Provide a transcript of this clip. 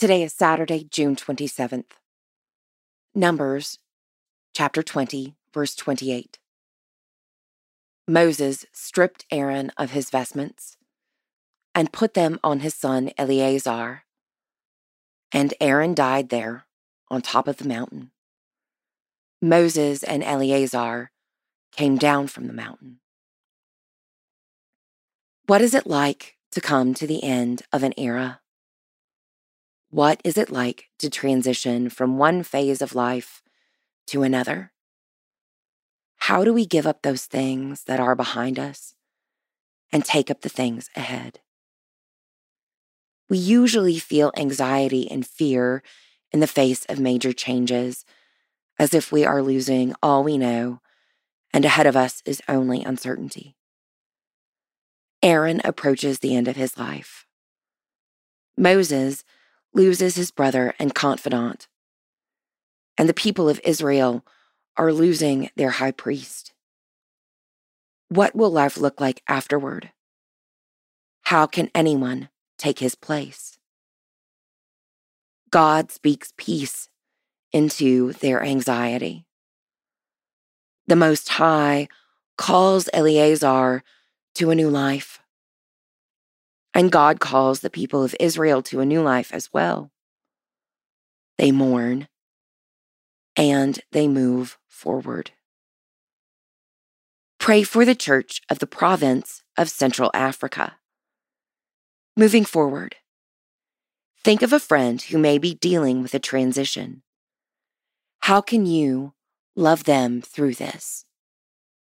Today is Saturday, June 27th. Numbers chapter 20, verse 28. Moses stripped Aaron of his vestments and put them on his son Eleazar. And Aaron died there on top of the mountain. Moses and Eleazar came down from the mountain. What is it like to come to the end of an era? What is it like to transition from one phase of life to another? How do we give up those things that are behind us and take up the things ahead? We usually feel anxiety and fear in the face of major changes, as if we are losing all we know and ahead of us is only uncertainty. Aaron approaches the end of his life. Moses loses his brother and confidant. And the people of Israel are losing their high priest. What will life look like afterward? How can anyone take his place? God speaks peace into their anxiety. The Most High calls Eleazar to a new life. And God calls the people of Israel to a new life as well. They mourn and they move forward. Pray for the Church of the Province of Central Africa. Moving forward, think of a friend who may be dealing with a transition. How can you love them through this?